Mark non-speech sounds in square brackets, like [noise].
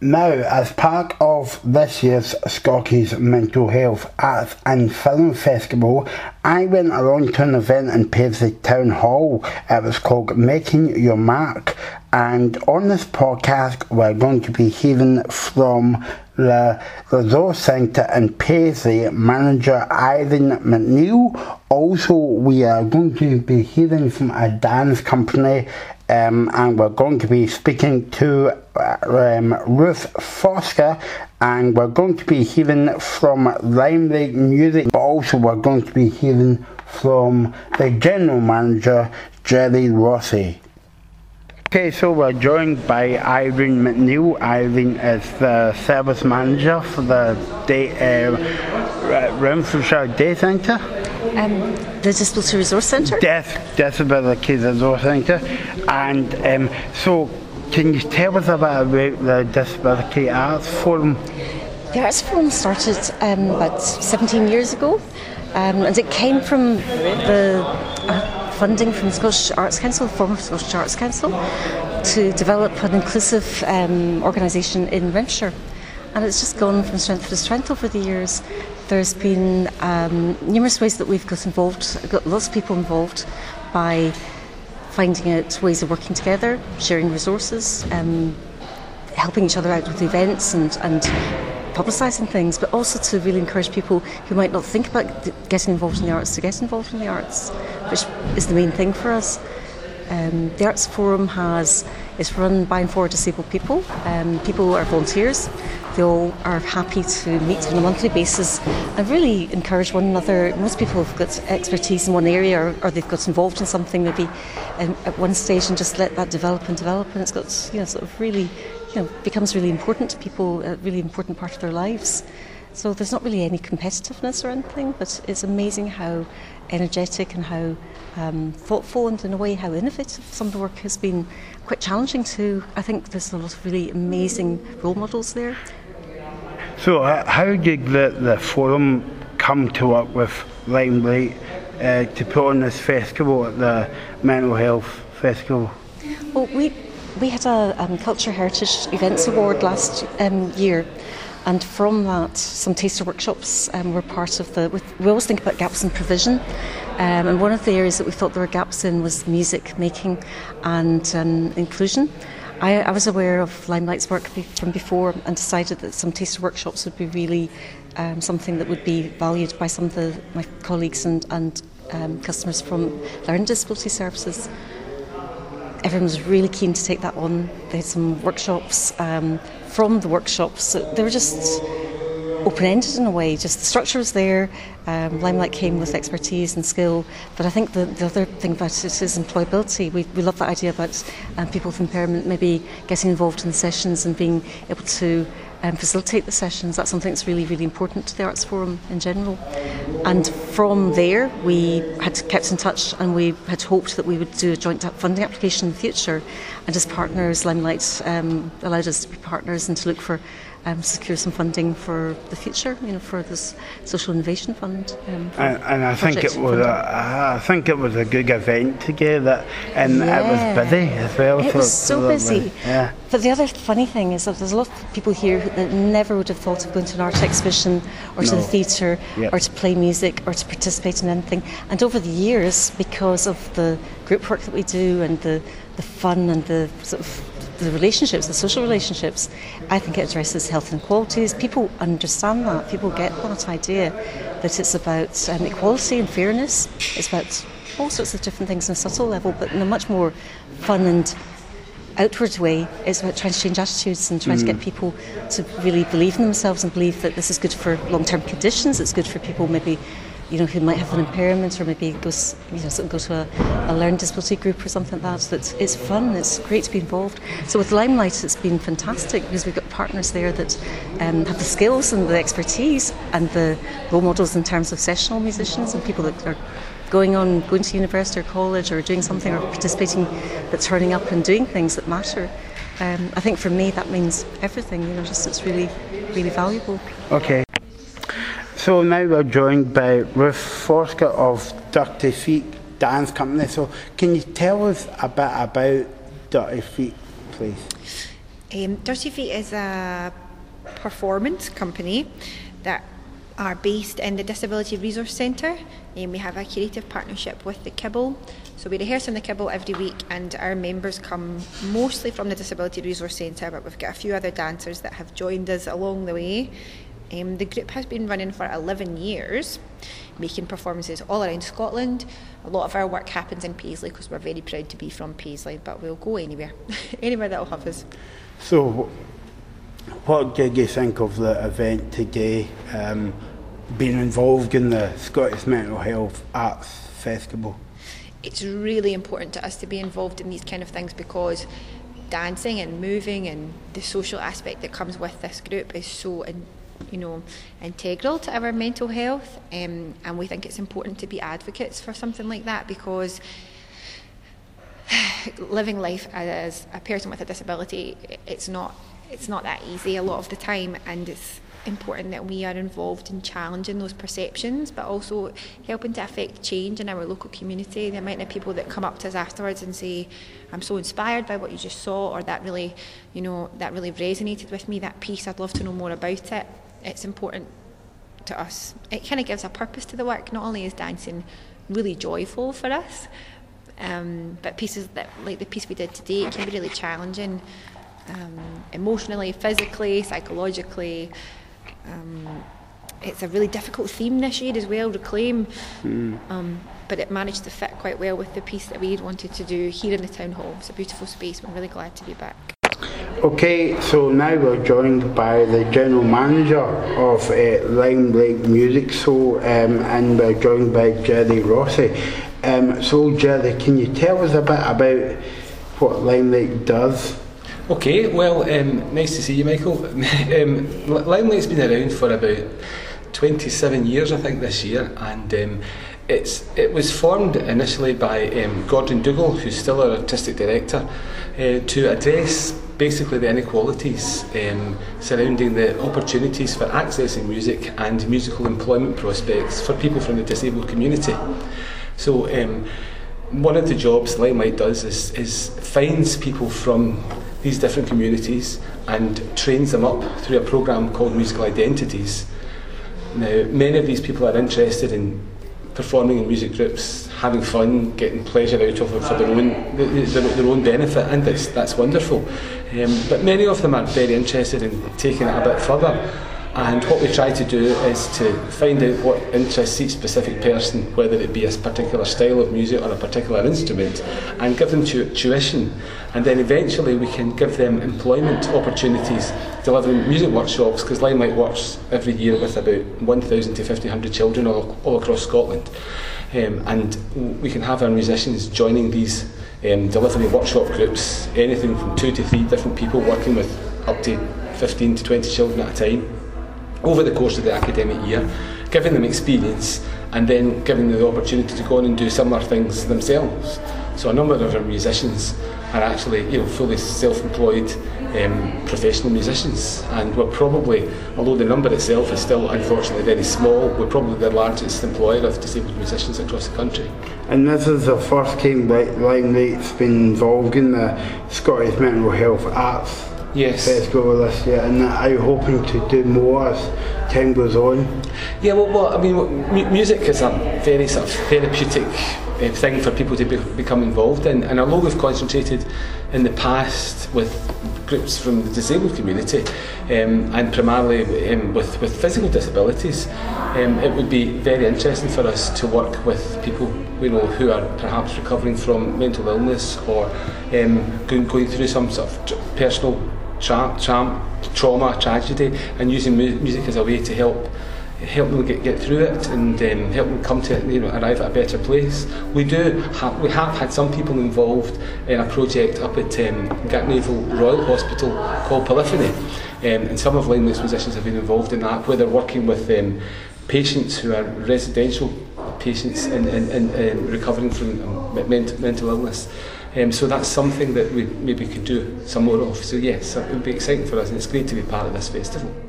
Now, as part of this year's Scottish Mental Health Arts and Film Festival, I went along to an event in Paisley Town Hall. It was called Making Your Mark. And on this podcast, we're going to be hearing from the Resource Centre in Paisley manager Irene McNeil. Also, we are going to be hearing from a dance company um, and we're going to be speaking to um, Ruth Foster, and we're going to be hearing from Limelight Music, but also we're going to be hearing from the general manager, Jerry Rossi. Okay, so we're joined by Irene McNeil. Irene is the service manager for the day, uh, Renfrewshire Day Centre. Um, the Disability Resource Centre? Death, Disability Resource Centre. And um, so, can you tell us about the Disability Arts Forum? The Arts Forum started um, about 17 years ago, um, and it came from the uh, funding from the Scottish Arts Council, former Scottish Arts Council, to develop an inclusive um, organisation in Renfrewshire. And it's just gone from strength to strength over the years. There's been um, numerous ways that we've got involved, got lots of people involved by finding out ways of working together, sharing resources, um, helping each other out with events and, and publicising things, but also to really encourage people who might not think about getting involved in the arts to get involved in the arts, which is the main thing for us. Um, the Arts Forum has is run by and for disabled people. Um, people are volunteers. They all are happy to meet on a monthly basis and really encourage one another. Most people have got expertise in one area or, or they've got involved in something maybe um, at one stage and just let that develop and develop and it's got you know sort of really you know becomes really important to people, a really important part of their lives. So there's not really any competitiveness or anything, but it's amazing how energetic and how um, thoughtful and in a way how innovative some of the work has been. Quite challenging too. I think there's a lot of really amazing role models there. So uh, how did the, the forum come to work with Limelight uh, to put on this festival at the Mental Health Festival? Well, we we had a um, Culture Heritage Events Award last um, year and from that, some taster workshops um, were part of the. We always think about gaps in provision, um, and one of the areas that we thought there were gaps in was music making and um, inclusion. I, I, was aware of Limelight's work from before and decided that some taster workshops would be really um, something that would be valued by some of the, my colleagues and, and um, customers from learning disability services everyone was really keen to take that on. They had some workshops. Um, from the workshops, they were just open ended in a way. Just the structure was there. Um, Limelight came with expertise and skill, but I think the, the other thing about it is employability. We, we love that idea about um, people with impairment maybe getting involved in the sessions and being able to um, facilitate the sessions. That's something that's really, really important to the Arts Forum in general. And from there, we had kept in touch and we had hoped that we would do a joint funding application in the future. And as partners, Limelight um, allowed us to be partners and to look for um, secure some funding for the future, you know, for this social innovation fund. Um, and, and, I think it was a, I think it was a good event to get that, and yeah. it was busy as well. It was so busy. Yeah. But the other funny thing is that there's a lot of people here that never would have thought of going to an art exhibition or no. to the theatre yep. or to play music or to participate in anything. And over the years, because of the group work that we do and the the fun and the sort of the relationships, the social relationships, I think it addresses health inequalities. People understand that. People get that idea that it's about um, equality and fairness. It's about all sorts of different things on a subtle level, but in a much more fun and outward way. It's about trying to change attitudes and trying mm. to get mm. people to really believe in themselves and believe that this is good for long-term conditions. It's good for people maybe you know, who might have an impairment or maybe goes, you know, go to a, a learning disability group or something like that. That it's fun. It's great to be involved. So with Limelight, it's been fantastic because we've got partners there that um, have the skills and the expertise and the role models in terms of sessional musicians and people that are going on, going to university or college or doing something or participating, but turning up and doing things that matter. Um, I think for me that means everything. You know, just it's really, really valuable. Okay. So now we're joined by Ruth Foster of Dirty Feet Dance Company. So can you tell us a bit about Dirty Feet, please? Um, Dirty Feet is a performance company that are based in the Disability Resource Centre and we have a creative partnership with the Kibble. So we rehearse in the Kibble every week and our members come mostly from the Disability Resource Centre but we've got a few other dancers that have joined us along the way. Um, the group has been running for 11 years, making performances all around Scotland. A lot of our work happens in Paisley because we're very proud to be from Paisley, but we'll go anywhere, [laughs] anywhere that'll have us. So, what did you think of the event today? Um, being involved in the Scottish Mental Health Arts Festival? It's really important to us to be involved in these kind of things because dancing and moving and the social aspect that comes with this group is so in, you know integral to our mental health um, and we think it's important to be advocates for something like that because [sighs] living life as a person with a disability it's not it's not that easy a lot of the time and it's important that we are involved in challenging those perceptions, but also helping to affect change in our local community. The amount of people that come up to us afterwards and say, "I'm so inspired by what you just saw," or that really, you know, that really resonated with me. That piece, I'd love to know more about it. It's important to us. It kind of gives a purpose to the work. Not only is dancing really joyful for us, um, but pieces that, like the piece we did today, it can be really challenging. Um, emotionally, physically, psychologically, um, it's a really difficult theme this year as well, reclaim. Mm. Um, but it managed to fit quite well with the piece that we wanted to do here in the town hall. It's a beautiful space. We're really glad to be back. Okay, so now we're joined by the general manager of uh, Limelight Music Show, um, and we're joined by Jerry Rossi. Um, so, Jerry, can you tell us a bit about what Limelight does? Okay, well, um, nice to see you, Michael. [laughs] um, Limelight's been around for about 27 years, I think, this year, and um, it's it was formed initially by um, Gordon Dougal, who's still our artistic director, uh, to address basically the inequalities um, surrounding the opportunities for accessing music and musical employment prospects for people from the disabled community. So. Um, one of the jobs Limelight does is, is finds people from these different communities and trains them up through a programme called Musical Identities. Now, many of these people are interested in performing in music groups, having fun, getting pleasure out of it for their own their, their own benefit, and that's that's wonderful. Um, but many of them are very interested in taking it a bit further. And what we try to do is to find out what interests each specific person, whether it be a particular style of music or a particular instrument, and give them tu- tuition. And then eventually we can give them employment opportunities, delivering music workshops, because Limelight works every year with about 1,000 to 1,500 children all, all across Scotland. Um, and we can have our musicians joining these um, delivery workshop groups, anything from two to three different people working with up to 15 to 20 children at a time over the course of the academic year, giving them experience and then giving them the opportunity to go on and do similar things themselves. So a number of our musicians are actually you know, fully self-employed um, professional musicians and we're probably, although the number itself is still unfortunately very small, we're probably the largest employer of disabled musicians across the country. And this is the first time that Limelight's been involved in the Scottish Mental Health Arts Yes. Festival this year, and you hoping to do more as time goes on? Yeah, well, well I mean, music is a very sort of therapeutic uh, thing for people to be, become involved in, and although we've concentrated in the past with groups from the disabled community um, and primarily um, with, with physical disabilities, um, it would be very interesting for us to work with people you know, who are perhaps recovering from mental illness or um, going, going through some sort of personal tra- tra- trauma, tragedy, and using mu- music as a way to help help them get, get through it and um, help them come to you know arrive at a better place. We do have we have had some people involved in a project up at um, Gartnavel Royal Hospital called Polyphony, um, and some of Limelight's musicians have been involved in that where they're working with um, patients who are residential patients and, in, in recovering from um, mental illness. Um, so that's something that we maybe could do some more of. So yes, it would be exciting for us and it's great to be part of this festival.